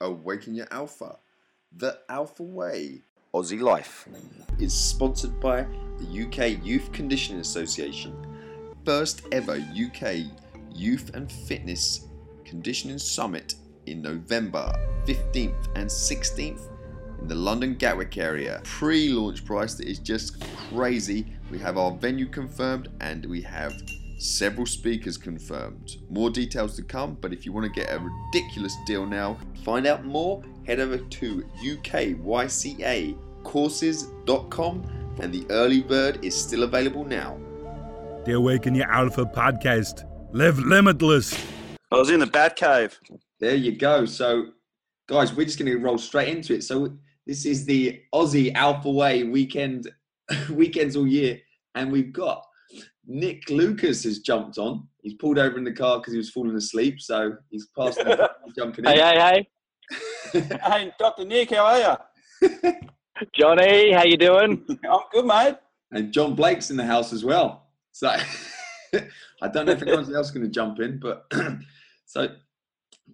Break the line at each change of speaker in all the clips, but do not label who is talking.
Awaken Your Alpha, the Alpha Way,
Aussie Life.
is sponsored by the UK Youth Conditioning Association. First ever UK Youth and Fitness Conditioning Summit in November 15th and 16th in the London Gatwick area. Pre launch price that is just crazy. We have our venue confirmed and we have several speakers confirmed. More details to come, but if you want to get a ridiculous deal now, find out more, head over to UKYCA.courses.com and the early bird is still available now.
The Awaken Your Alpha podcast. Live limitless.
I was in the Bat Cave.
There you go. So, guys, we're just going to roll straight into it. So, this is the Aussie Alpha Way weekend, weekends all year, and we've got Nick Lucas has jumped on. He's pulled over in the car because he was falling asleep, so he's passed the jumping in.
Hey, hey, hey,
Hey, Dr. Nick, how are you?
Johnny, how you doing?
I'm good, mate.
And John Blake's in the house as well. So I don't know if anyone else is going to jump in, but so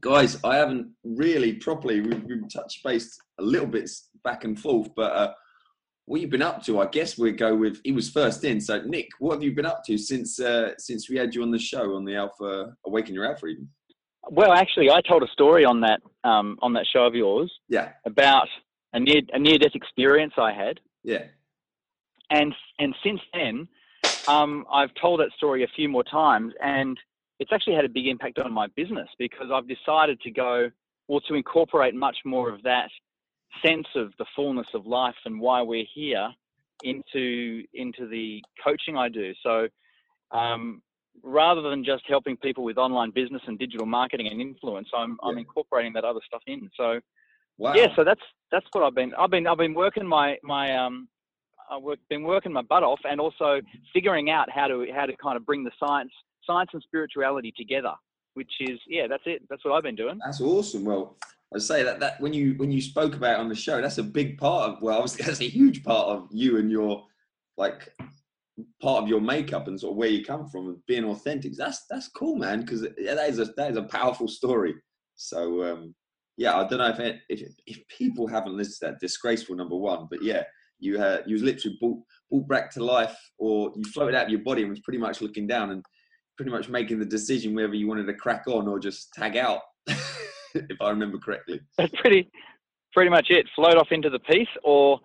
guys, I haven't really properly we've, we've touched base a little bit back and forth, but uh, what you've been up to? I guess we'll go with he was first in. So Nick, what have you been up to since uh, since we had you on the show on the Alpha Awaken Your Alpha? Even
Well, actually, I told a story on that um, on that show of yours
yeah,
about a near a near death experience I had,
yeah,
and and since then, um, I've told that story a few more times, and it's actually had a big impact on my business because I've decided to go or to incorporate much more of that sense of the fullness of life and why we're here into into the coaching I do. So um, rather than just helping people with online business and digital marketing and influence, I'm I'm incorporating that other stuff in. So
wow,
yeah, so that's that's what I've been I've been I've been working my my um I've work, been working my butt off and also figuring out how to how to kind of bring the science science and spirituality together, which is yeah, that's it. That's what I've been doing.
That's awesome. Well, I say that that when you when you spoke about on the show, that's a big part of well, obviously that's a huge part of you and your like part of your makeup and sort of where you come from and being authentic. That's that's cool, man. Because that is a that is a powerful story. So um, yeah, I don't know if it, if if people haven't listened to that disgraceful number one, but yeah, you uh, you was literally brought brought back to life, or you floated out of your body and was pretty much looking down and pretty much making the decision whether you wanted to crack on or just tag out, if I remember correctly.
That's pretty pretty much it. Float off into the peace or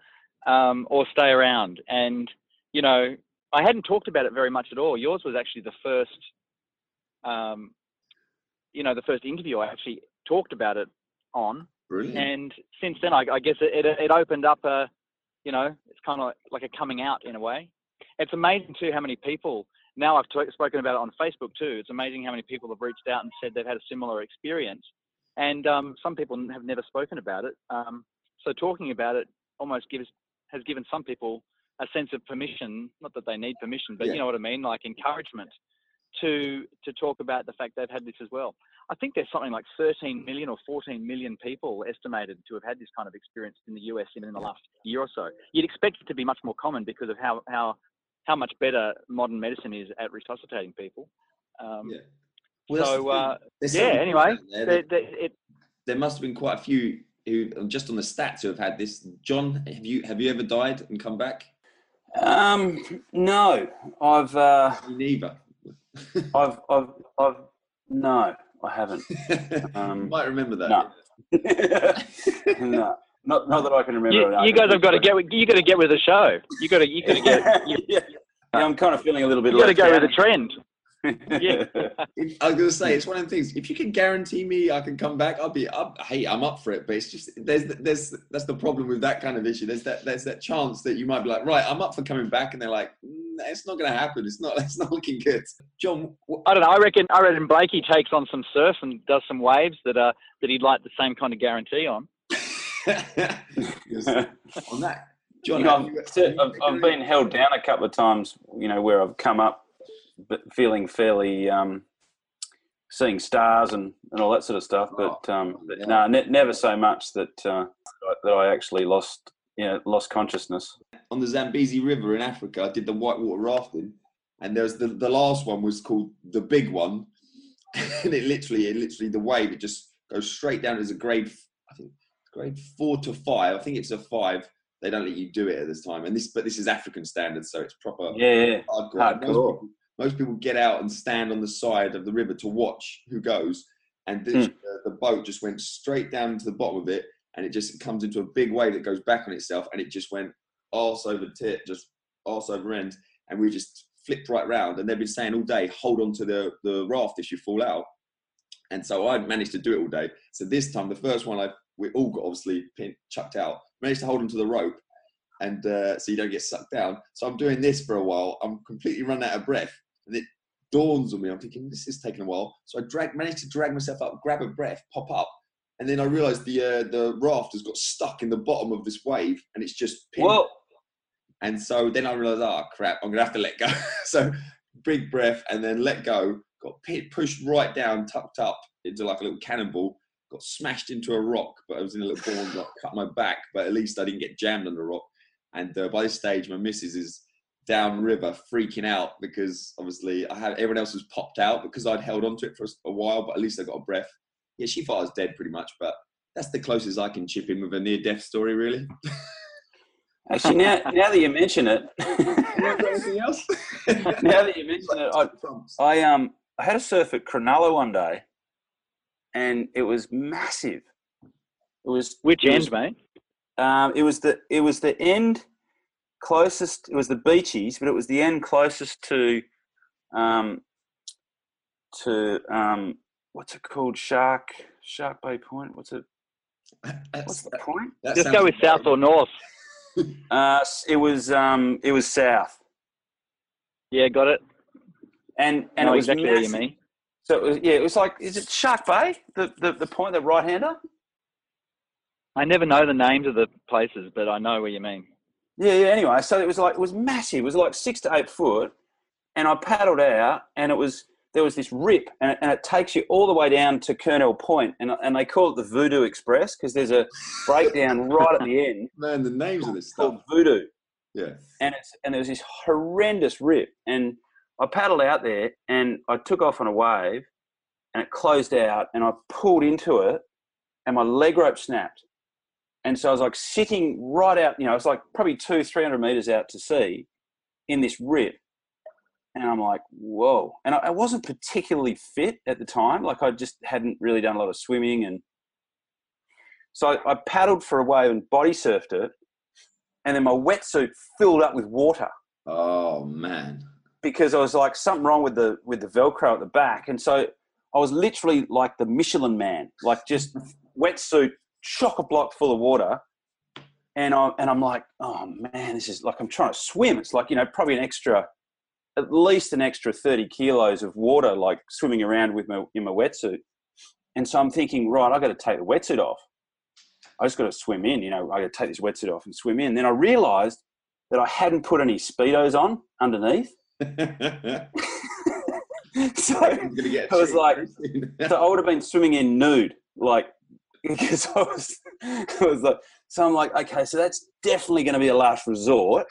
um, or stay around. And you know, I hadn't talked about it very much at all. Yours was actually the first um, you know, the first interview I actually talked about it on.
Brilliant.
and since then, I, I guess it, it, it opened up a, you know, it's kind of like a coming out in a way. It's amazing too how many people now I've t- spoken about it on Facebook too. It's amazing how many people have reached out and said they've had a similar experience, and um, some people have never spoken about it. Um, so talking about it almost gives has given some people a sense of permission, not that they need permission, but
Yeah.
you know what I mean, like encouragement to to talk about the fact they've had this as well. I think there's something like 13 million or 14 million people estimated to have had this kind of experience in the US in, in the last year or so. You'd expect it to be much more common because of how how how much better modern medicine is at resuscitating people. Um,
Yeah. Well, that's the
so uh,
There's
yeah, anyway,
people out there
the,
that-
it,
there must have been quite a few who just on the stats who have had this. John, have you have you ever died and come back?
Um, no, I've, uh,
neither.
I've, I've, I've, no, I haven't. Um,
you might remember that.
no. no, not, not that I can remember.
you,
no,
you guys have got to get with, you got to get with the show. You got to you got to get you,
yeah. I'm kind of feeling a little bit.
you got to
left
go with the trend. Yeah.
I was gonna say it's one of the things. If you can guarantee me I can come back, I'll be up. Hey, I'm up for it. But it's just there's there's that's the problem with that kind of issue. There's that there's that chance that you might be like, right, I'm up for coming back, and they're like, mm, it's not gonna happen. It's not. It's not looking good. John, what,
I don't know. I reckon I reckon Blakey takes on some surf and does some waves that uh that he'd like the same kind of guarantee on.
On that, John,
You know,
have you-
I've, I've, I've been held down a couple of times, you know, where I've come up but feeling fairly, um, seeing stars and, and all that sort of stuff. But, um,
yeah.
no, ne- never so much that, uh, that I actually lost, you know, lost consciousness.
on the Zambezi River in Africa. I did the whitewater rafting, and there was the, the last one was called the big one, and it literally, it literally the wave it just goes straight down as a grade. I think grade four to five. I think it's a five. They don't let you do it at this time, and this but this is African standards, so it's proper
Yeah, yeah.
hardcore.
Hardcore.
Most, people, most people get out and stand on the side of the river to watch who goes, and
Hmm.
this, the, the boat just went straight down to the bottom of it, and it just comes into a big wave that goes back on itself, and it just went arse over tit, just arse over end, and we just flipped right round. And they've been saying all day, hold on to the the raft if you fall out. And so I managed to do it all day. So this time, the first one, I we all got obviously pin, chucked out. Managed to hold onto the rope, and uh, so you don't get sucked down. So I'm doing this for a while. I'm completely run out of breath, and it dawns on me. I'm thinking this is taking a while. So I drag, managed to drag myself up, grab a breath, pop up, and then I realised the uh, the raft has got stuck in the bottom of this wave, and it's just pinned.
Well,
And so then I realised, oh crap, I'm gonna have to let go. so big breath, and then let go. Got pushed right down, tucked up into like a little cannonball. Got smashed into a rock, but I was in a little ball that cut my back. But at least I didn't get jammed on the rock. And uh, by this stage, my missus is downriver freaking out because obviously I had everyone else was popped out because I'd held onto it for a while, but at least I got a breath. Yeah, she thought I was dead pretty much, but that's the closest I can chip in with a near death story, really.
actually, now now that you mention it,
anything else?
now that you mention it, I, I um I had a surf at Cronulla one day, and it was massive. It was
Which
it
end,
was,
mate?
Um, it was the it was the end closest. It was the beaches, but it was the end closest to um to um what's it called? Shark Shark Bay Point. What's it? What's the point?
that
Just go with south or north.
Uh, it was um it was south,
Yeah, got it.
and and
know
it was
exactly what you mean.
So it was, yeah, it was like is it Shark Bay? The the, the point, the right hander.
I never know the names of the places, but I know what you mean.
Yeah, yeah. Anyway, so it was like it was massive. It was like six to eight foot, and I paddled out, and it was there was this rip, and it, and it takes you all the way down to Kurnell Point, and and they call it the Voodoo Express because there's a breakdown right at the end
man, the names of this stuff.
called Voodoo,
Yeah.
and it's and there was this horrendous rip, and I paddled out there, and I took off on a wave, and it closed out, and I pulled into it, and my leg rope snapped. And so I was like sitting right out, you know, it's like probably two, 300 meters out to sea in this rip. And I'm like, whoa. And I, wasn't particularly fit at the time. Like I just hadn't really done a lot of swimming. And so I, I paddled for a wave and body surfed it. And then my wetsuit filled up with water
Oh man.
Because I was like something wrong with the with the Velcro at the back, and so I was literally like the Michelin man, like just wetsuit, chock a block full of water, and I and I'm like, oh man, this is like I'm trying to swim. It's like you know probably an extra, at least an extra thirty kilos of water, like swimming around with my in my wetsuit, and so I'm thinking, right, I got to take the wetsuit off. I just got to swim in, you know, I got to take this wetsuit off and swim in. Then I realised that I hadn't put any speedos on underneath. so, I was like- so I would have been swimming in nude, like because I was, I was like, so I'm like, okay, so that's definitely going to be a last resort,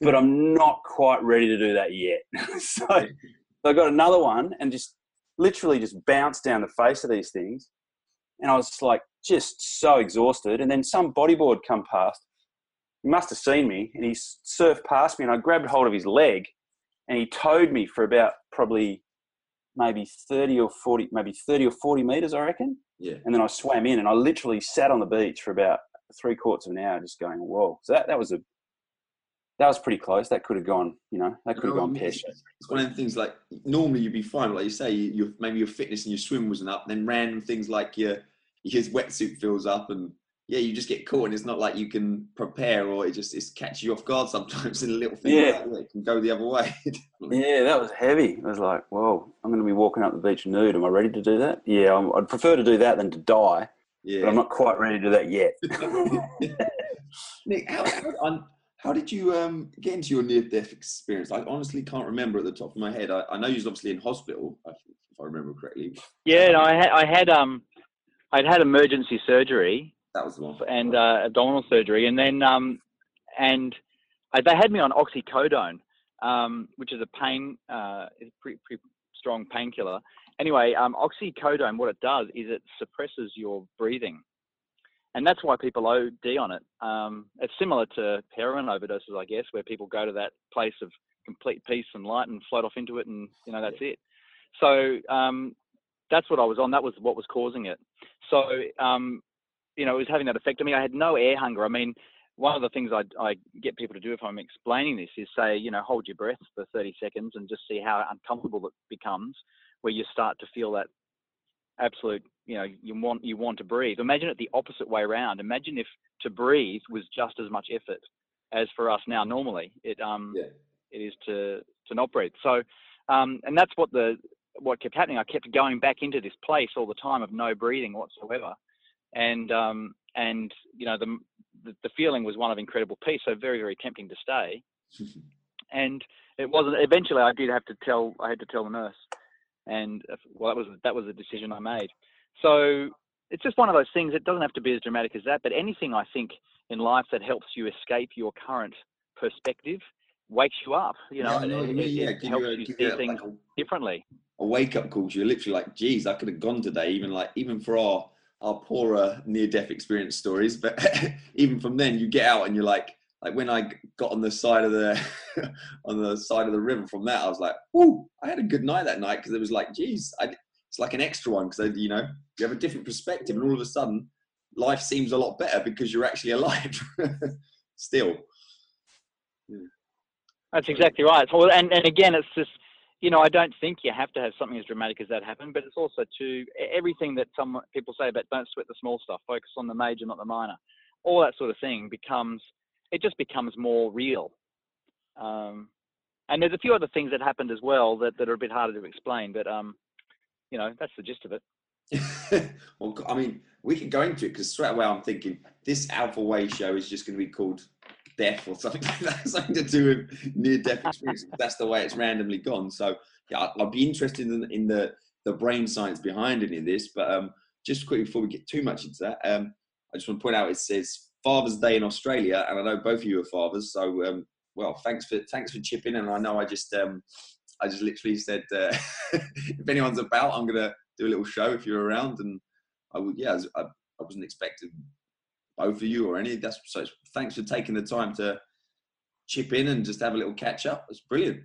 but I'm not quite ready to do that yet. so I got another one and just literally just bounced down the face of these things, and I was just like, just so exhausted. And then some bodyboard come past. He must have seen me, and he surfed past me, and I grabbed hold of his leg, and he towed me for about probably maybe 30 or 40, maybe 30 or 40 meters, I reckon.
yeah.
And then I swam in and I literally sat on the beach for about three quarters of an hour just going, whoa. So that, that was a, that was pretty close. That could have gone, you know, that could have gone
it's-
pear shaped.
It's one of the things like normally you'd be fine, but like you say, you, your maybe your fitness and your swim wasn't up. Then random things like your your wetsuit fills up, and yeah, you just get caught, and it's not like you can prepare, or it just it's catches you off guard sometimes in a little thing.
Yeah.
like it can go the other way.
Yeah, that was heavy. I was like, whoa, I'm going to be walking up the beach nude. Am I ready to do that? Yeah, I'm, I'd prefer to do that than to die,
yeah.
but I'm not quite ready to do that yet.
Nick, how, how, how did you um, get into your near-death experience? I honestly can't remember at the top of my head. I, I know you was obviously in hospital, if if I remember correctly.
Yeah, no, I had, I had, um, I'd had emergency surgery
That was the one.
and uh, abdominal surgery, and then, um, and I, they had me on oxycodone, um, which is a pain, uh, is pretty, pretty strong painkiller. Anyway, um, oxycodone, what it does is it suppresses your breathing. and that's why people OD on it. Um, it's similar to heroin overdoses, I guess, where people go to that place of complete peace and light and float off into it, and you know that's it. So um, that's what I was on. That was what was causing it. So um, you know, it was having that effect on me. I had no air hunger. I mean, one of the things I, I get people to do if I'm explaining this is say, you know, hold your breath for 30 seconds and just see how uncomfortable it becomes, where you start to feel that absolute, you know, you want you want to breathe. Imagine it the opposite way around. Imagine if to breathe was just as much effort as for us now normally. It um
Yeah.
it is to to not breathe. So um and that's what the what kept happening. I kept going back into this place all the time of no breathing whatsoever, and um and you know the the, the feeling was one of incredible peace. So very very tempting to stay, and it wasn't. Eventually, I did have to tell. I had to tell the nurse, and uh, well, that was that was a decision I made. So it's just one of those things. It doesn't have to be as dramatic as that, but anything I think in life that helps you escape your current perspective wakes you up. You know,
Yeah, what
it,
you mean, yeah,
it helps
you
you see things
like a-
differently.
a wake up call. You're literally like, geez, I could have gone today. Even like, even for our our poorer near death experience stories, but even from then, you get out and you're like, like when I got on the side of the on the side of the river from that, I was like, whoo, I had a good night that night because it was like, geez, I, it's like an extra one because you know you have a different perspective, and all of a sudden, life seems a lot better because you're actually alive. Still,
That's exactly right. And, and again, it's just, you know, I don't think you have to have something as dramatic as that happen, but it's also to everything that some people say about don't sweat the small stuff, focus on the major, not the minor. All that sort of thing becomes, it just becomes more real. Um, and there's a few other things that happened as well that, that are a bit harder to explain, but, um, you know, that's the gist of it.
well, I mean, we can go into it because straight away I'm thinking this Alpha Way show is just going to be called Death or something like that, something to do with near death experience. that's the way it's randomly gone. So, yeah, I'd, I'd be interested in, in the, the brain science behind any of this. But um, just quickly before we get too much into that, um, I just want to point out it says Father's Day in Australia, and I know both of you are fathers. So, um, well, thanks for thanks for chipping. And I know I just um, I just literally said uh, if anyone's about, I'm gonna do a little show if you're around. And I would, yeah, I, I wasn't expecting both of you or any. That's so. Thanks for taking the time to chip in and just have a little catch up. It's brilliant.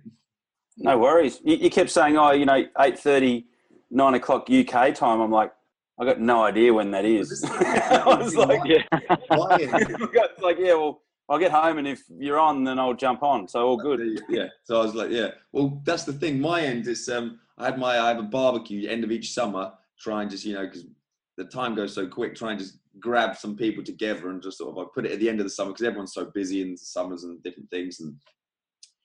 No worries. You, you kept saying, oh, you know, 8.30, 9 o'clock UK time. I'm like, I got no idea when that is. I was like,
Yeah.
it's like, yeah, well, I'll get home and if you're on, then I'll jump on. So all good.
Yeah. So I was like, yeah. Well, that's the thing. My end is um, I had my I have a barbecue end of each summer. Try and just you know because the time goes so quick. Try and just grab some people together and just sort of I put it at the end of the summer because everyone's so busy in the summers and different things and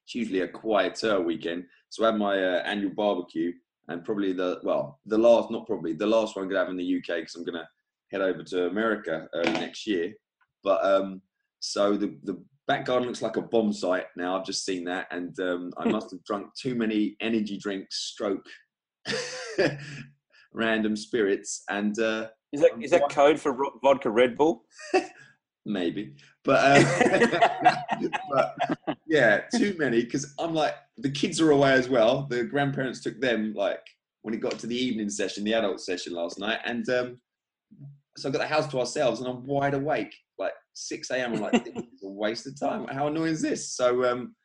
it's usually a quieter weekend. So I had my uh, annual barbecue and probably the well the last not probably the last one I'm gonna have in the UK because I'm gonna head over to America early next year. But um, so the the back garden looks like a bomb site now. I've just seen that, and um, I must have drunk too many energy drinks, stroke random spirits, and uh,
Is that, is that code for vodka Red Bull?
maybe, but, um, but yeah, too many because I'm like the kids are away as well. The grandparents took them like when it got to the evening session, the adult session last night, and um, so I got the house to ourselves, and I'm wide awake, like 6 a.m. I'm like, this is a waste of time. How annoying is this? So um,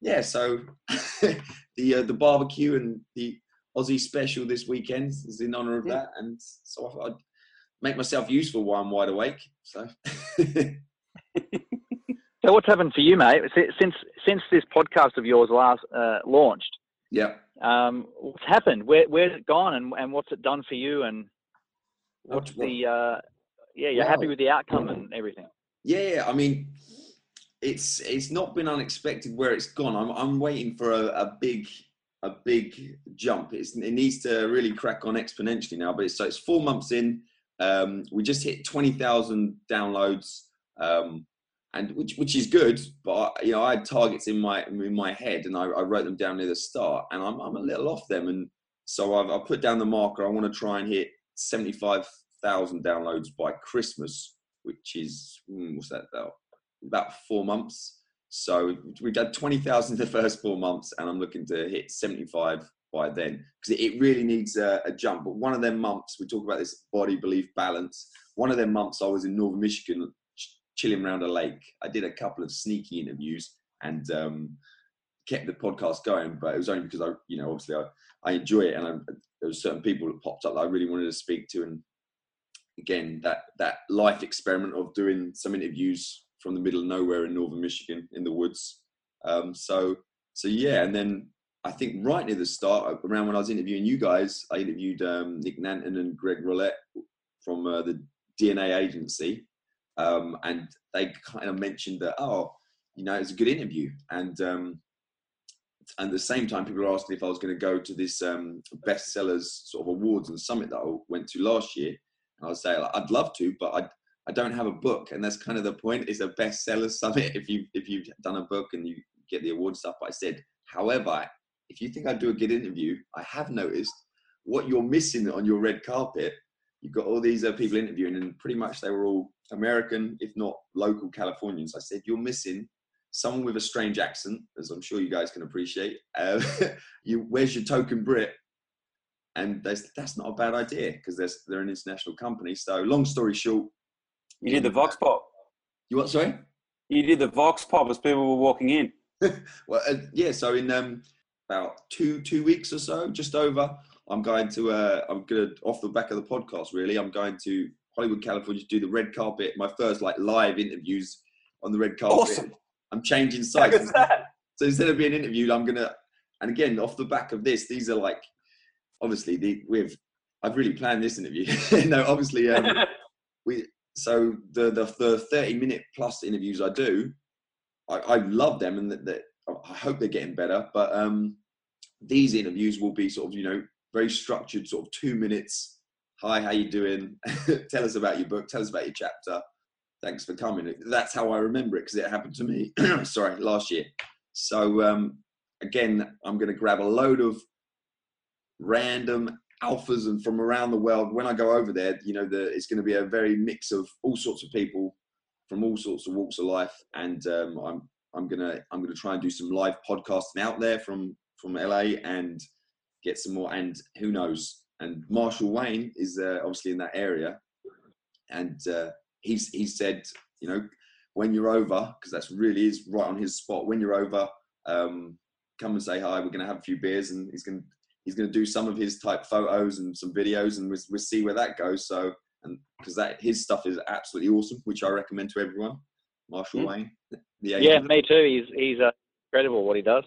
yeah, so the uh, the barbecue and the Aussie special this weekend is in honour of
Yeah.
that, and so I thought I'd make myself useful while I'm wide awake. So
So what's happened for you, mate? Since since this podcast of yours last uh, launched,
yeah.
um, what's happened? Where where's it gone, and, and what's it done for you? And what's
Well,
the uh, yeah? You're happy with the outcome and everything.
Yeah, yeah, I mean, it's it's not been unexpected where it's gone. I'm I'm waiting for a, a big a big jump. It's, it needs to really crack on exponentially now. But it's, so it's four months in. Um, we just hit twenty thousand downloads, um, and which which is good. But you know, I had targets in my in my head, and I, I wrote them down near the start, and I'm I'm a little off them. And so I've I put down the marker. I want to try and hit seventy five thousand downloads by Christmas, which is mm, what's that about? About four months. So we've thousand in the first four months, and I'm looking to hit seventy five by then because it really needs a, a jump. But one of them months, we talk about this body belief balance. one of them months I was in northern Michigan, ch- chilling around a lake. I did a couple of sneaky interviews and um, kept the podcast going, but it was only because I, you know, obviously I, I enjoy it, and I, there was certain people that popped up that I really wanted to speak to, and again that that life experiment of doing some interviews from the middle of nowhere in northern Michigan in the woods. Um, so so yeah, and then I think right near the start, around when I was interviewing you guys, I interviewed um, Nick Nanton and Greg Rollett from uh, the DNA agency, um, and they kind of mentioned that oh, you know, it's a good interview, and um, and at the same time, people are asking if I was going to go to this um, bestsellers sort of awards and summit that I went to last year. And I was saying I'd love to, but I I don't have a book, and that's kind of the point. It's a bestseller summit if you if you've done a book and you get the award stuff. I said, however, if you think I do a good interview, I have noticed what you're missing on your red carpet. You've got all these uh, people interviewing, and pretty much they were all American, if not local Californians. I said, you're missing someone with a strange accent, as I'm sure you guys can appreciate. Uh, you, where's your token Brit? And that's not a bad idea because they're an international company. So, long story short,
you did the Vox Pop.
You what? Sorry.
You did the Vox Pop as people were walking in.
well, uh, yeah. So in um, about two two weeks or so, just over, I'm going to uh, I'm gonna off the back of the podcast. Really, I'm going to Hollywood, California, to do the red carpet. My first like live interviews on the red carpet.
Awesome.
I'm changing sites. So instead of being interviewed, I'm gonna, and again, off the back of this, these are like, obviously, the, we've, I've really planned this interview. no, obviously, um, we, so the, the, the 30 minute plus interviews I do, I, I love them and that, I hope they're getting better. But um, these interviews will be sort of, you know, very structured, sort of two minutes. Hi, how you doing? tell us about your book. Tell us about your chapter thanks for coming. That's how I remember it because it happened to me. sorry, last year. So um, again, I'm going to grab a load of random alphas and from around the world. When I go over there, you know, the, it's going to be a very mix of all sorts of people from all sorts of walks of life, and um, I'm I'm gonna I'm gonna try and do some live podcasting out there from from LA and get some more. And who knows? And Marshall Wayne is uh, obviously in that area, and uh, he's he said, you know, when you're over, because that's really is right on his spot. When you're over, um, come and say hi. We're going to have a few beers, and he's going he's going to do some of his type photos and some videos, and we'll, we'll see where that goes. So, and because that his stuff is absolutely awesome, which I recommend to everyone. Marshall mm. Wayne,
yeah, me too. He's he's uh, incredible what he does.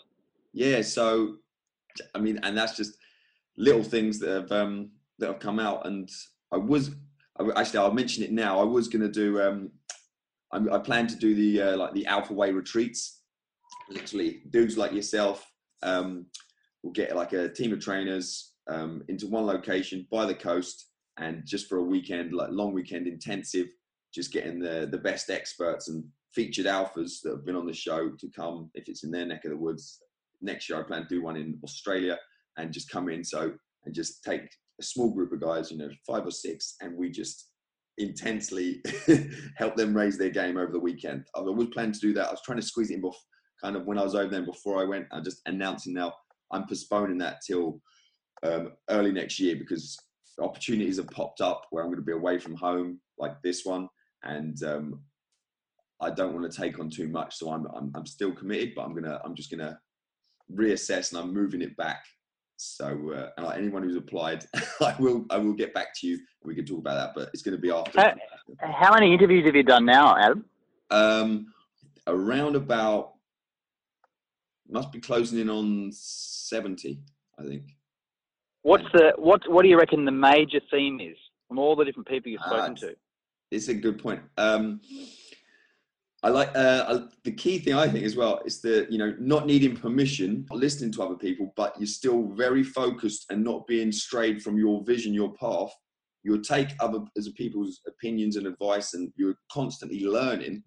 Yeah, so I mean, and that's just little things that have um, that have come out, and I was actually I'll mention it now. I was going to do. Um, I, I plan to do the uh, like the Alpha Way retreats. Literally, dudes like yourself um, will get like a team of trainers um, into one location by the coast, and just for a weekend, like long weekend intensive, just getting the the best experts and featured alphas that have been on the show to come if it's in their neck of the woods. Next year, I plan to do one in Australia and just come in so and just take a small group of guys, you know, five or six, and we just intensely help them raise their game over the weekend. I was always planning to do that. I was trying to squeeze it in before, kind of when I was over there before I went. I'm just announcing now I'm postponing that till um, early next year because opportunities have popped up where I'm going to be away from home, like this one, and um, I don't want to take on too much. So I'm, I'm I'm still committed, but I'm gonna I'm just gonna reassess and I'm moving it back so, uh, and like anyone who's applied, I will I will get back to you. We can talk about that, but it's going to be after.
How, how many interviews have you done now, Adam?
Um, around about must be closing in on seventy, I think.
What's the what? What do you reckon the major theme is from all the different people you've spoken uh, to?
It's a good point. Um, I like uh, the key thing I think as well is the you know not needing permission, listening to other people, but you're still very focused and not being strayed from your vision, your path. You'll take other as people's opinions and advice, and you're constantly learning.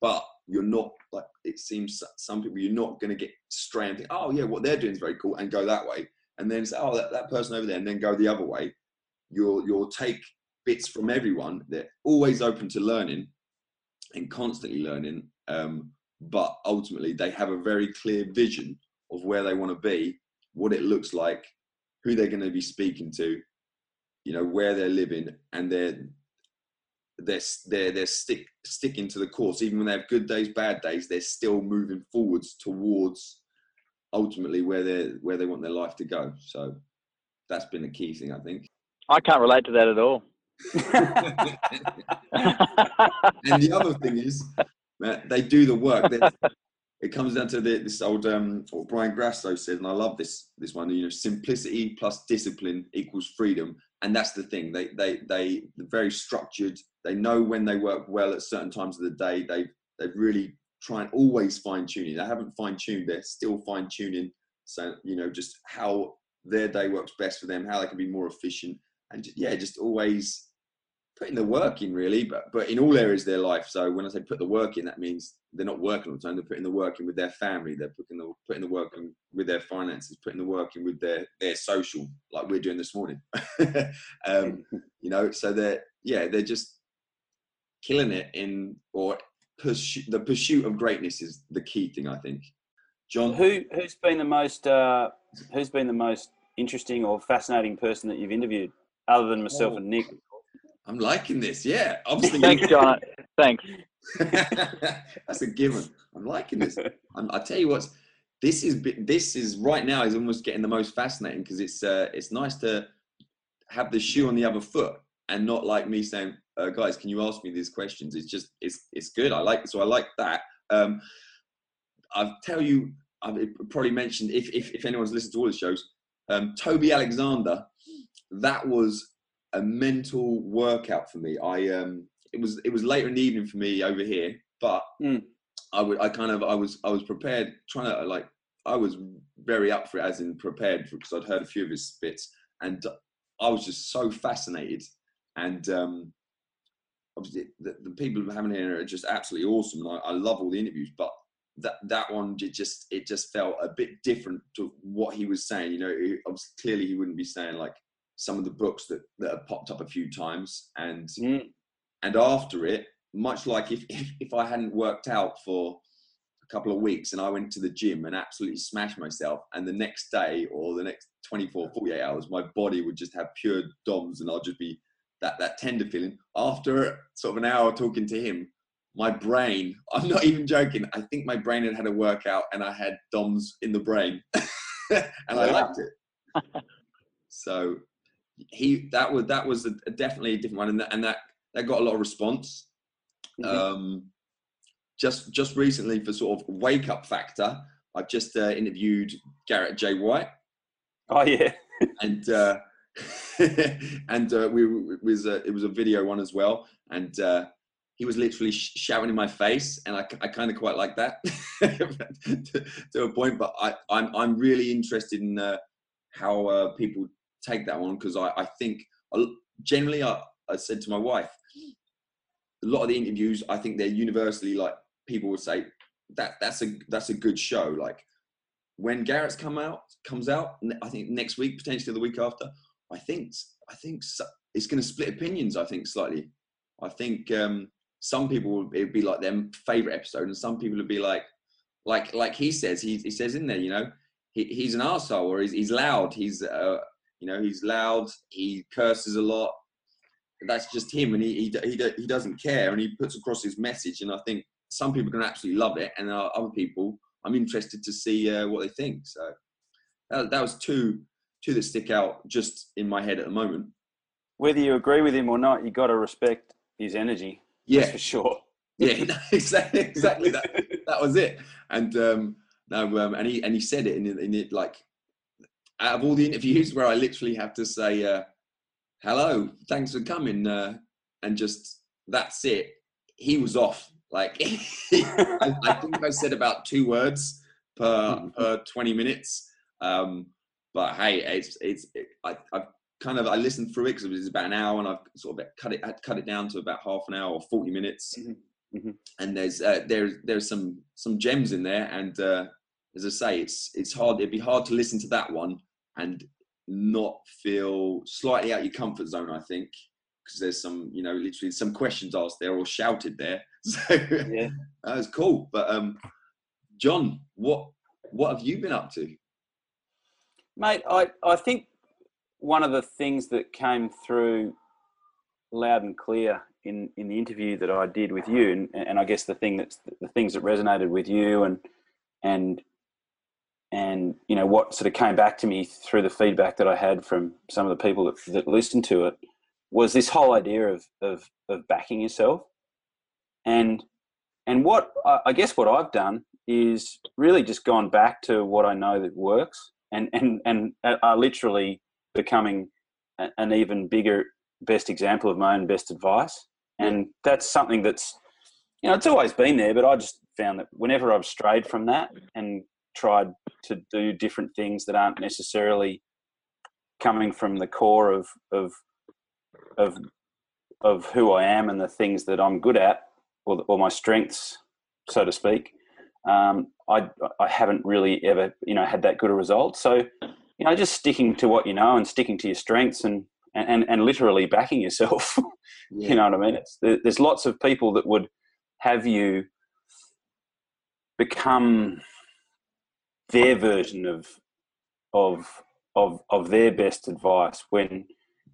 But you're not like it seems some people you're not going to get think, oh yeah, what they're doing is very cool, and go that way, and then say, oh that, that person over there, and then go the other way. You'll you'll take bits from everyone. They're always open to learning and constantly learning. Um, but ultimately, they have a very clear vision of where they want to be, what it looks like, who they're going to be speaking to, you know, where they're living, and they're they're they're they're stick sticking to the course even when they have good days, bad days. They're still moving forwards towards ultimately where they where they want their life to go. So that's been a key thing, I think.
I can't relate to that at all.
and the other thing is, man, they do the work. It comes down to the, this old um, what Brian Grasso said, and I love this this one. You know, simplicity plus discipline equals freedom, and that's the thing. They they they they're very structured. They know when they work well at certain times of the day. They they really try and always fine tuning. They haven't fine tuned. They're still fine tuning. So you know, just how their day works best for them, how they can be more efficient, and yeah, just always putting the work in really, but but in all areas of their life. So when I say put the work in, that means they're not working all the time. They're putting the work in with their family. They're putting the putting the work in with their finances. Putting the work in with their their social, like we're doing this morning. um, you know, so they're yeah, they're just killing it in or pursue, the pursuit of greatness is the key thing I think. John,
Who who's been the most uh, who's been the most interesting or fascinating person that you've interviewed, other than myself
Oh.
and Nick?
I'm liking this. Yeah, obviously.
Thanks, John. Thanks.
That's a given. I'm liking this. I'm, I tell you what, this is this is right now is almost getting the most fascinating because it's uh, it's nice to have the shoe on the other foot and not like me saying, uh, guys, can you ask me these questions? It's just it's it's good. I like so I like that. Um, I'll tell you, I've probably mentioned if if, if anyone's listened to all the shows, um, Toby Alexander, that was a mental workout for me. I um, it was it was later in the evening for me over here, but
Mm.
I would I kind of I was I was prepared trying to like I was very up for it as in prepared because I'd heard a few of his bits and I was just so fascinated and um, obviously the, the people who having here are just absolutely awesome and I, I love all the interviews but that that one it just it just felt a bit different to what he was saying you know he, obviously clearly he wouldn't be saying like some of the books that that have popped up a few times. And
Mm.
and after it much like if, if if i hadn't worked out for a couple of weeks and i went to the gym and absolutely smashed myself and the next day or the next 24 48 hours my body would just have pure doms and i'll just be that that tender feeling. After sort of an hour talking to him my brain i'm not even joking i think my brain had had a workout and i had doms in the brain. And i liked it. So he that was that was a, a definitely a different one and that, and that that got a lot of response
Mhm.
um just just recently for sort of wake up factor i've just uh, interviewed garrett j white
Oh yeah.
and uh, and uh, we it was a, it was a video one as well, and uh, he was literally sh- shouting in my face, and I, I kind of quite like that to, to a point. But I I'm I'm really interested in uh, how uh, people take that one because I I think generally I I said to my wife a lot of the interviews I think they're universally like people would say that that's a that's a good show like when Garrett's come out comes out, I think next week, potentially the week after, I think I think it's going to split opinions. I think slightly. I think um, some people will it'd be like their favorite episode, and some people would be like, like like he says he he says in there, you know, he, he's an arsehole or he's he's loud. He's uh, you know he's loud. He curses a lot. That's just him, and he he he, he doesn't care, and he puts across his message. And I think some people can absolutely love it, and other people I'm interested to see uh, what they think. So that, that was two two that stick out just in my head at the moment.
Whether you agree with him or not, you got to respect his energy.
Yeah,
for sure.
yeah, exactly, exactly that. That was it. And um, no, um, and he and he said it in, in it like out of all the interviews where I literally have to say uh, hello, thanks for coming, uh, and just that's it. He was off. Like I, I think I said about two words per per twenty minutes. Um, but hey, it's it's it, I I've kind of I listened through it because it was about an hour, and I've sort of cut it had cut it down to about half an hour or forty minutes.
Mhm, mhm.
And there's uh, there's there's some some gems in there, and uh, as I say, it's it's hard. It'd be hard to listen to that one and not feel slightly out of your comfort zone. I think because there's some you know literally some questions asked there or shouted there. So
Yeah.
that was cool. But um, John, what what have you been up to?
Mate, I, I think one of the things that came through loud and clear in in the interview that I did with you, and, and I guess the thing that's the things that resonated with you, and and and you know what sort of came back to me through the feedback that I had from some of the people that, that listened to it was this whole idea of of of backing yourself, and and what I guess what I've done is really just gone back to what I know that works, and and and are literally becoming an even bigger best example of my own best advice, and that's something that's you know it's always been there, but I just found that whenever I've strayed from that and tried to do different things that aren't necessarily coming from the core of of of of who I am and the things that I'm good at or, or my strengths, so to speak. Um, I I haven't really ever you know had that good a result. So you know just sticking to what you know and sticking to your strengths and and and literally backing yourself. yeah. You know what I mean? It's, there's lots of people that would have you become their version of of of of their best advice when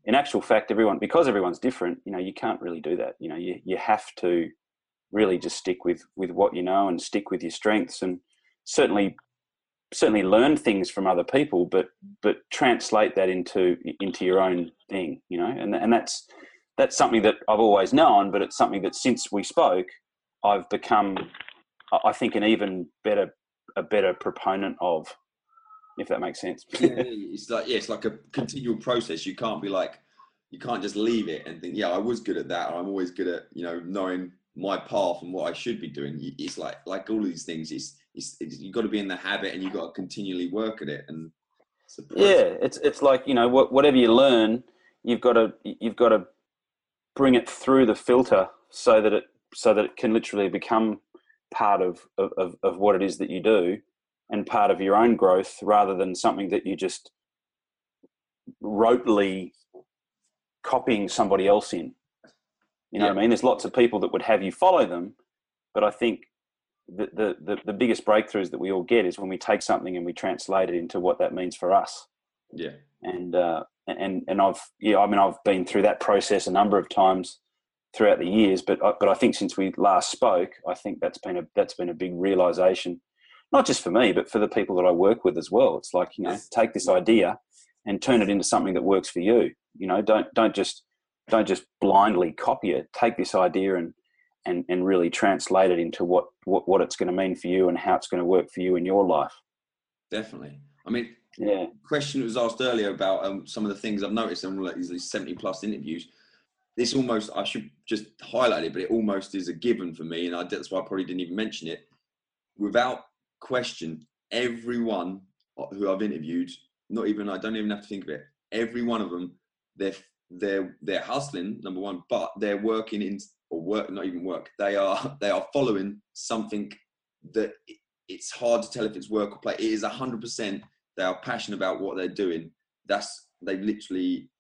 in actual fact everyone because everyone's different you know you can't really do that. You know you, you have to really just stick with with what you know and stick with your strengths and certainly certainly learn things from other people but but translate that into into your own thing you know? And and that's that's something that I've always known but it's something that since we spoke I've become I think an even better a better proponent of, if that makes sense.
it's like yeah, it's like a continual process. You can't be like you can't just leave it and think, yeah, I was good at that, or I'm always good at you know knowing my path and what I should be doing. It's like like all these things. It's, it's, it's you've got to be in the habit and you've got to continually work at it. And
it's yeah, it's it's like you know whatever you learn, you've got to you've got to bring it through the filter so that it so that it can literally become part of, of, of what it is that you do and part of your own growth rather than something that you just rotely copying somebody else in. You know yeah. what I mean? There's lots of people that would have you follow them, but I think the, the, the, the, biggest breakthroughs that we all get is when we take something and we translate it into what that means for us.
Yeah.
And, uh, and, and I've, yeah, I mean, I've been through that process a number of times throughout the years. But but I think since we last spoke, I think that's been a that's been a big realization, not just for me, but for the people that I work with as well. It's like you know, take this idea and turn it into something that works for you. You know, don't don't just don't just blindly copy it. Take this idea and and and really translate it into what what what it's going to mean for you and how it's going to work for you in your life.
Definitely. I mean,
yeah.
Question was asked earlier about um, some of the things I've noticed in like these seventy plus interviews this almost I should just highlight it, but it almost is a given for me, and I, that's why I probably didn't even mention it. Without question, everyone who I've interviewed, not even I don't even have to think of it. Every one of them, they're they're they're hustling number one, but they're working in or work not even work. They are they are following something that it's hard to tell if it's work or play. It is hundred percent. They are passionate about what they're doing. That's they literally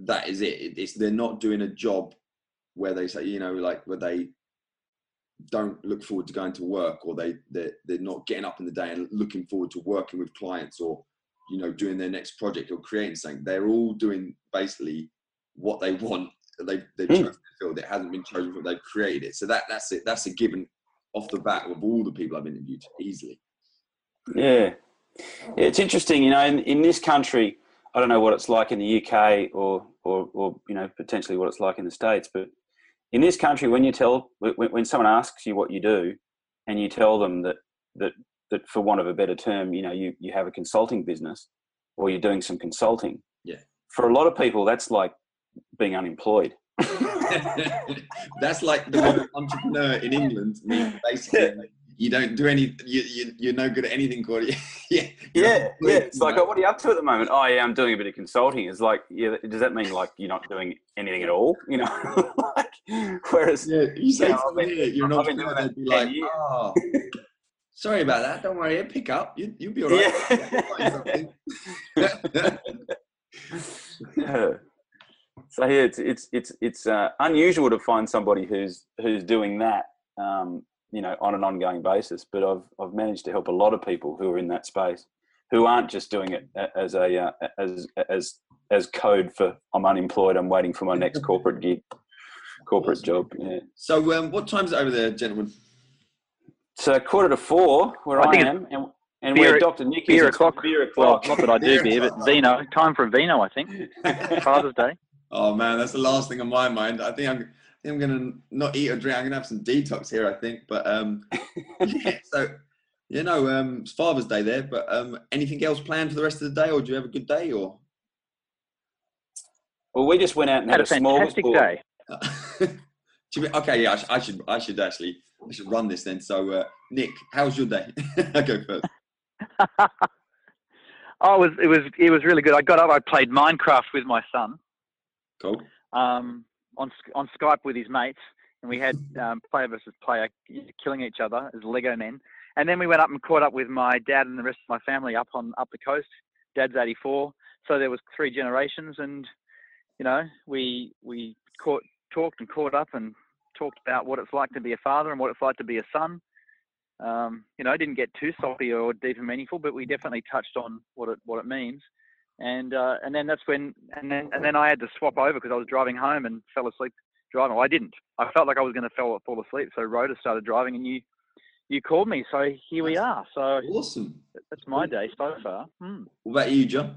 that is it. It's they're not doing a job where they say, you know, like where they don't look forward to going to work or they they're, they're not getting up in the day and looking forward to working with clients or you know doing their next project or creating something. They're all doing basically what they want. They they mm. chosen field. It hasn't been chosen but they've created it. So that that's it. That's a given off the bat of all the people i've interviewed easily.
Yeah, yeah it's interesting you know in, in this country I don't know what it's like in the UK or, or, or you know, potentially what it's like in the States, but in this country, when you tell, when, when someone asks you what you do and you tell them that, that, that for want of a better term, you know, you, you have a consulting business or you're doing some consulting.
Yeah.
For a lot of people, that's like being unemployed.
that's like the word entrepreneur in England means basically you don't do any you, you you're no good at anything Cordy.
yeah yeah yeah it's like oh, what are you up to at the moment oh yeah i'm doing a bit of consulting it's like yeah does that mean like you're not doing anything at all you know like, whereas
yeah you say you know, been, you're not doing that be like years. oh sorry about that don't worry pick up you, you'll be all right
yeah. yeah. so yeah it's it's it's it's uh, unusual to find somebody who's who's doing that um, you know on an ongoing basis but i've i've managed to help a lot of people who are in that space who aren't just doing it as a uh, as as as code for i'm unemployed i'm waiting for my next corporate gig corporate
Awesome.
job. Yeah.
So, um, what time's it over there, gentlemen?
So quarter to four, where
I
I, am, and, and
beer-
where Dr. Nick
beer
is, it's
o'clock. Well, not that I do
Beer
beer, but vino. Time for a vino, I think. Father's Day.
Oh man, that's the last thing on my mind. I think I'm, I think I'm gonna not eat or drink. I'm gonna have some detox here, I think. But um, yeah, so you know, um, it's Father's Day there. But um, anything else planned for the rest of the day, or do you have a good day, or?
well, we just went out and
Had
had,
a
a
fantastic day.
Mean- okay, yeah, I, sh- I should, I should actually, I should run this then. So, uh, Nick, how's your day? I go first.
oh, it was it was it was really good. I got up. I played Minecraft with my son
Cool.
um, on on Skype with his mates, and we had um, player versus player killing each other as Lego men. And then we went up and caught up with my dad and the rest of my family up on up the coast. Dad's 84, so there was three generations, and you know we we caught, talked and caught up and talked about what it's like to be a father and what it's like to be a son. Um, you know, didn't get too soppy or deep and meaningful, but we definitely touched on what it what it means. And uh, and then that's when and then and then I had to swap over because I was driving home and fell asleep driving. Well, I didn't. I felt like I was going to fall fall asleep, so Rhoda started driving, and you you called me, so here we are. So
Awesome.
that's my day so far. Hmm.
What about you, John?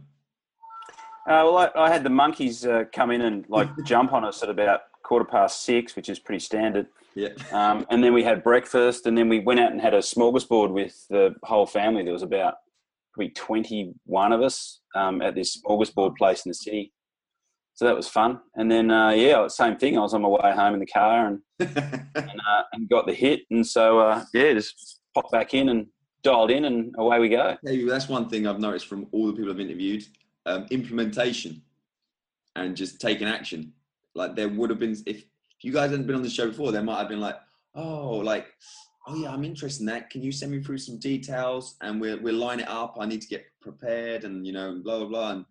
Uh, well, I, I had the monkeys uh, come in and like jump on us at about quarter past six, which is pretty standard.
Yeah.
Um, and then we had breakfast, and then we went out and had a smorgasbord with the whole family. There was about probably 21 of us um, at this smorgasbord place in the city. So that was fun. And then, uh, yeah, same thing. I was on my way home in the car and, and, uh, and got the hit. And so, uh, yeah, just popped back in and dialed in, and away we go.
Hey, that's one thing I've noticed from all the people I've interviewed: um, implementation and just taking action. Like there would have been if you guys hadn't been on the show before, there might have been like, oh, like, oh yeah, I'm interested in that. Can you send me through some details and we'll we'll line it up. I need to get prepared and you know blah blah blah. And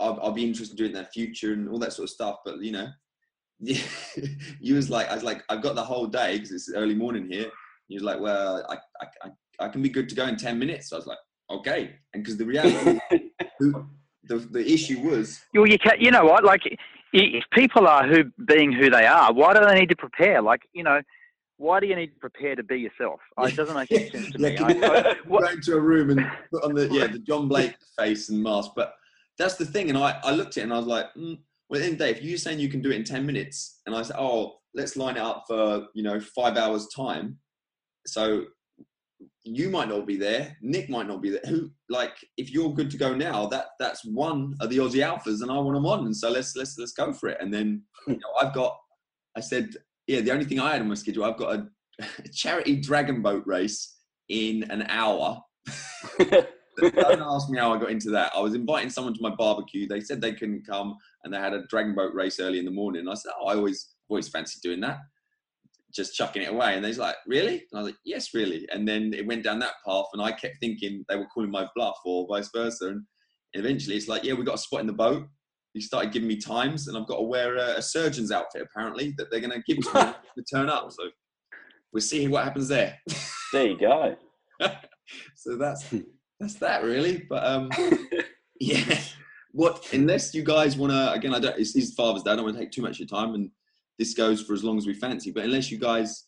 I'll, I'll be interested in doing that future and all that sort of stuff. But you know, yeah, you was like, I was like, I've got the whole day because it's early morning here. You was like, well, I, I, I, I can be good to go in 10 minutes. So I was like, okay. And because the reality, the, the issue was,
Well, you can, you know what? Like, if people are who being who they are, why do they need to prepare? Like, you know, why do you need to prepare to be yourself? It doesn't make any sense to me. I,
go into a room and put on the, yeah, the John Blake face and mask. But that's the thing. And I, I looked at it and I was like, mm, well, at the end of the day, if you're saying you can do it in 10 minutes, and I said, oh, let's line it up for, you know, five hours time. So you might not be there. Nick might not be there. Who, like, if you're good to go now, that that's one of the Aussie alphas, and I want them on. And so let's let's let's go for it. And then you know, I've got, I said, yeah, the only thing I had on my schedule, I've got a, a charity dragon boat race in an hour. Don't ask me how I got into that. I was inviting someone to my barbecue. They said they couldn't come, and they had a dragon boat race early in the morning. And I said, "Oh, I always always fancy doing that." Just chucking it away, and they's like, "Really?" And I was like, "Yes, really." And then it went down that path, and I kept thinking they were calling my bluff, or vice versa. And eventually, it's like, "Yeah, we got a spot in the boat." He started giving me times, and I've got to wear a, a surgeon's outfit apparently that they're going to give me to turn up. So we'll see what happens there.
there you go.
so that's that's that really. But um, yeah. What unless you guys want to again? I don't. It's, it's Father's Day. I don't want to take too much of your time, and this goes for as long as we fancy. But unless you guys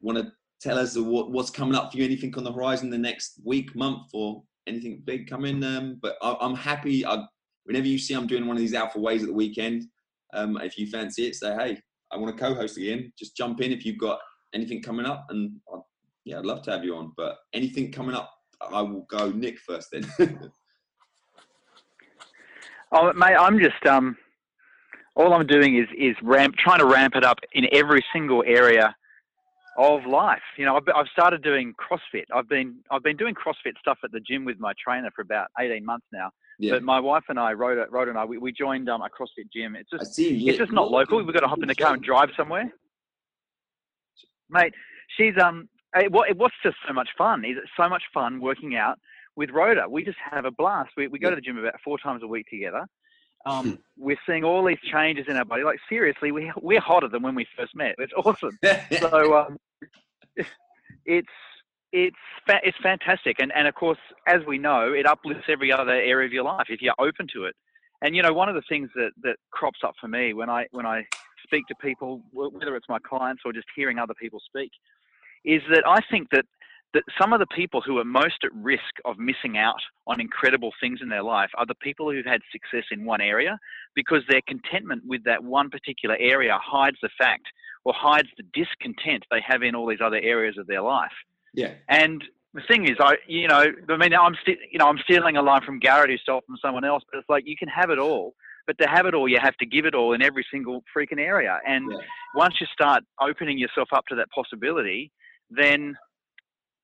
want to tell us what, what's coming up for you, anything on the horizon the next week, month, or anything big coming. Um, but I, I'm happy. I, whenever you see I'm doing one of these alpha ways at the weekend, um, if you fancy it, say hey, I want to co-host again. Just jump in if you've got anything coming up, and i yeah, I'd love to have you on. But anything coming up, I will go Nick first then.
oh, mate, I'm just um, all I'm doing is is ramp, trying to ramp it up in every single area of life. You know, I've, I've started doing CrossFit. I've been I've been doing CrossFit stuff at the gym with my trainer for about 18 months now.
Yeah,
But my wife and I, Rhoda, Rhoda and I, we, we joined um, a CrossFit gym. It's just
see. Yeah,
it's just not local. We've got to hop in the car and drive somewhere. Mate, she's um, it, it was just so much fun. Is it so much fun working out with Rhoda? We just have a blast. We we go to the gym about four times a week together. Um, we're seeing all these changes in our body. Like seriously, we we're hotter than when we first met. It's awesome. So um, it's it's fa- it's fantastic, and and of course, as we know, it uplifts every other area of your life if you're open to it. And you know, one of the things that that crops up for me when I when I speak to people, whether it's my clients or just hearing other people speak, is that I think that that some of the people who are most at risk of missing out on incredible things in their life are the people who've had success in one area because their contentment with that one particular area hides the fact or hides the discontent they have in all these other areas of their life.
Yeah.
And the thing is, I, you know, I mean, I'm, st- you know, I'm stealing a line from Garrett who stole from someone else, but it's like you can have it all, but to have it all, you have to give it all in every single freaking area. And
Yeah.
once you start opening yourself up to that possibility, then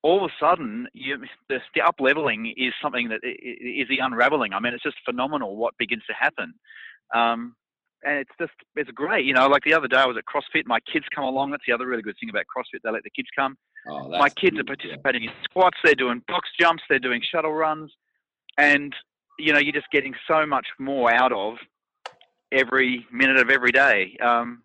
all of a sudden, you, the, the up leveling is something that is the unraveling. I mean, it's just phenomenal what begins to happen. Um, and it's just, it's great. You know, like the other day I was at CrossFit, my kids come along. That's the other really good thing about CrossFit. They let the kids come
Oh,
my kids are participating in squats they're doing box jumps they're doing shuttle runs and you know you're just getting so much more out of every minute of every day um,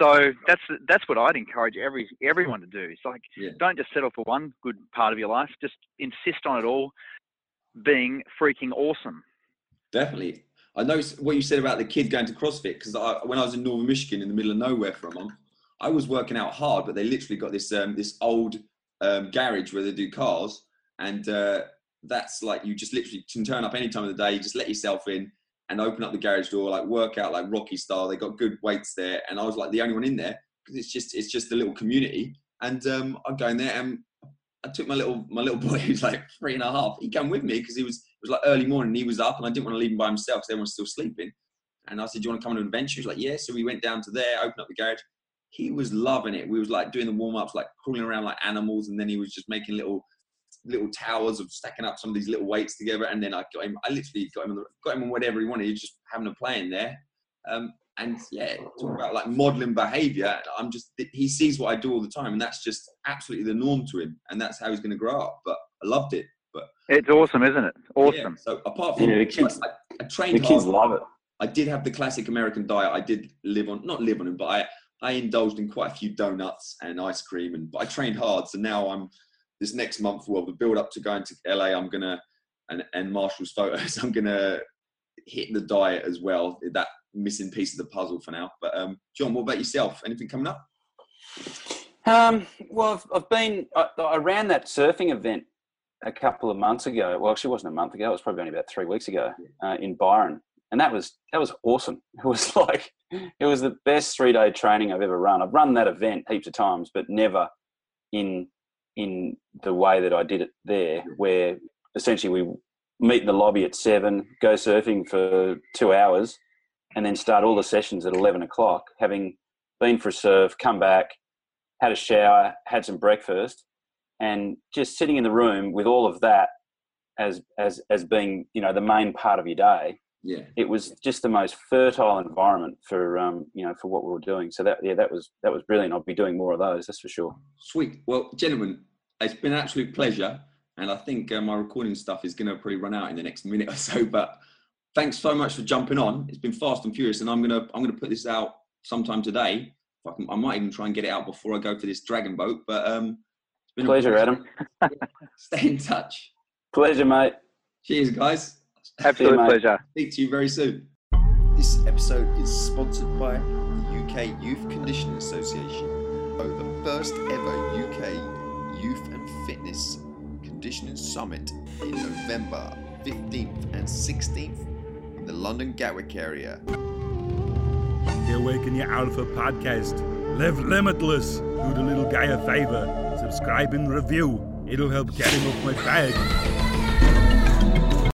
so that's that's what I'd encourage every everyone to do. It's like
Yeah.
don't just settle for one good part of your life. Just insist on it all being freaking awesome.
Definitely. I know what you said about the kid going to CrossFit because when I was in northern Michigan in the middle of nowhere for a month, I was working out hard, but they literally got this um, this old um, garage where they do cars, and uh, that's like you just literally can turn up any time of the day, you just let yourself in and open up the garage door, like work out like Rocky style. They got good weights there, and I was like the only one in there because it's just it's just a little community. And um, I go in there and I took my little my little boy who's like three and a half. He came with me because he was it was like early morning. He was up, and I didn't want to leave him by himself because everyone's still sleeping. And I said, "Do you want to come on an adventure?" He's like, "Yeah." So we went down to there, opened up the garage. He was loving it. We was like doing the warm ups, like crawling around like animals, and then he was just making little little towers of stacking up some of these little weights together. And then I got him. I literally got him on the, got him on whatever he wanted. He was just having a play in there. Um, and yeah, talk about like modeling behavior. I'm just he sees what I do all the time, and that's just absolutely the norm to him, and that's how he's going to grow up. But I loved it. But
It's awesome, isn't it?
yeah,
Awesome.
so apart from
Yeah, the kids-
I, I
The
trained
kids
hard.
love it.
I did have the classic American diet. I did live on, not live on them, but I, I indulged in quite a few donuts and ice cream. And but I trained hard, so now I'm this next month. Well, the build up to going to LA, I'm gonna and and Marshall's photos. I'm gonna hit the diet as well. That missing piece of the puzzle for now. But um, John, what about yourself? Anything coming up?
Um, well, I've, I've been, I, I ran that surfing event a couple of months ago. Well, actually, it wasn't a month ago. It was probably only about three weeks ago uh, in Byron, and that was that was awesome. It was like it was the best three day training I've ever run. I've run that event heaps of times, but never in in the way that I did it there, where essentially we meet in the lobby at seven, go surfing for two hours, and then start all the sessions at eleven o'clock. Having been for a surf, come back, had a shower, had some breakfast, and just sitting in the room with all of that as as as being you know the main part of your day.
Yeah,
It was just the most fertile environment for um you know for what we were doing. So that yeah that was that was brilliant. I'll be doing more of those. That's for sure.
sweet. Well, gentlemen, it's been an absolute pleasure, and I think uh, my recording stuff is going to probably run out in the next minute or so. But thanks so much for jumping on. It's been fast and furious, and I'm gonna I'm gonna put this out sometime today. I, can, I might even try and get it out before I go to this dragon boat. But um, it's been a
Pleasure, Adam.
Stay in touch.
Pleasure, mate.
Cheers, guys.
Absolute
mate.
pleasure.
Speak to you very soon.
This episode is sponsored by the UK Youth Conditioning Association. Oh, the first ever UK Youth and Fitness Conditioning Summit in November 15th and 16th in the London Gatwick area.
The Awaken Your Alpha podcast. Live limitless. Do the little guy a favor. Subscribe and review. It'll help get him off my bag.